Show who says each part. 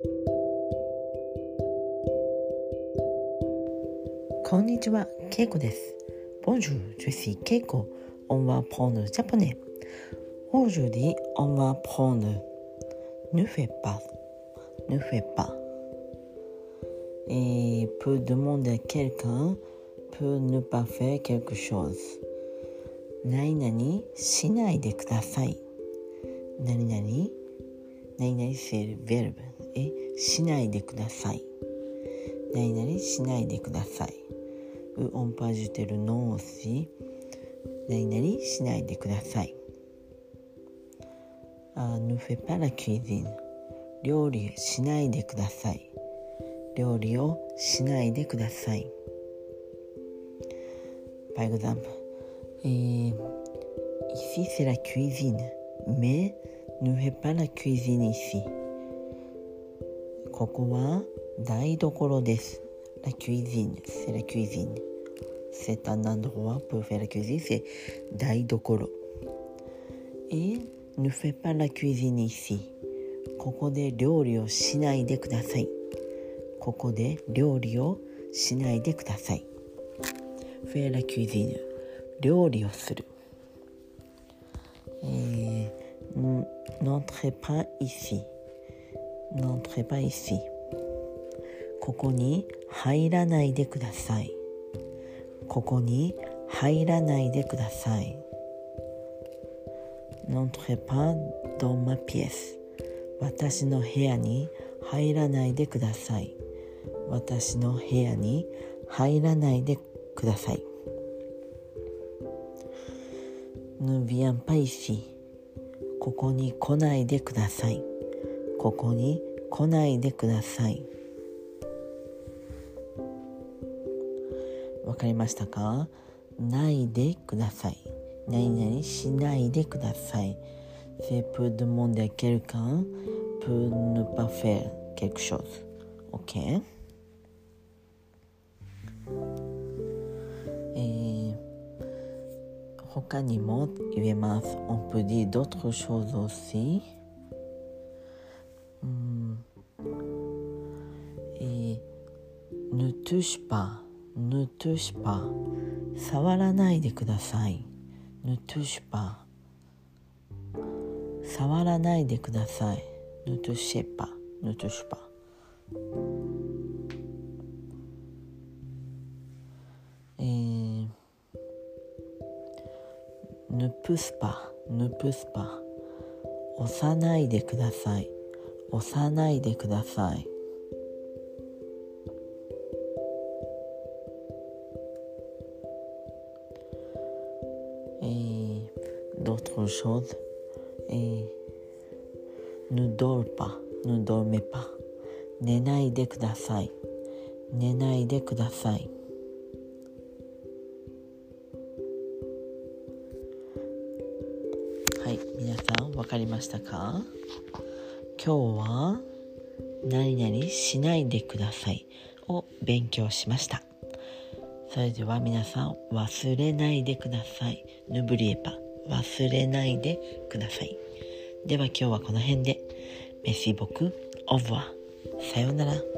Speaker 1: こんにちは、ケイコです。Bonjour, je suis Keiko. On va prendre le japonais. Aujourd'hui, on va prendre ne fais pas, ne fais pas. Et peut demander à quelqu'un peut ne pas faire quelque chose. 何々しないでください。何々何々 c'est le verbe え、しないでください。ないでく。おんぱじゅてるのうし、ないでください。あぬふぇぱらきいじん。料理しないでください。料理をしないでください。パイグザンプ。えー Ici, c'est la cuisine, mais. ここは台所です。La cuisine, c'est la cuisine. C'est un endroit pour faire la cuisine, c'est 台所。Et ne fais pas la cuisine ici. ここで料理をしないでください。ここで料理をしないでください。faire la cuisine 料理をする。えー、n'entrez pas ici n'entrez pas ici ここに入らないでください。ここに入らないでください。n'entrez pas dans ma pièce 私の部屋に入らないでください。私の部屋に入らないでください。ne viens pas ici ここに来ないでください。ここに来ないでください。わかりましたか？ないでください。何々しないでください。セープドモンデケルカン、プーヌパフェル、ケクショーズ。OK? えほかにも言えます。オンプディドトルショーズをシー。トゥシパヌトゥシ触らないでください。ヌトゥシ触らないでください。ヌトゥシェパヌト「ぬぷすぱぬぷすぱ」「押さないでください。押さないでください」えー、d'autres choses えー、ne dors pas, ne dormez pas 寝ないでください。寝ないでください。はい、皆さん分かりましたか今日は何々しないでくださいを勉強しましたそれでは皆さん忘れないでください。ヌブリエパ忘れないでください。では今日はこの辺で。メシボク。オブワさようなら。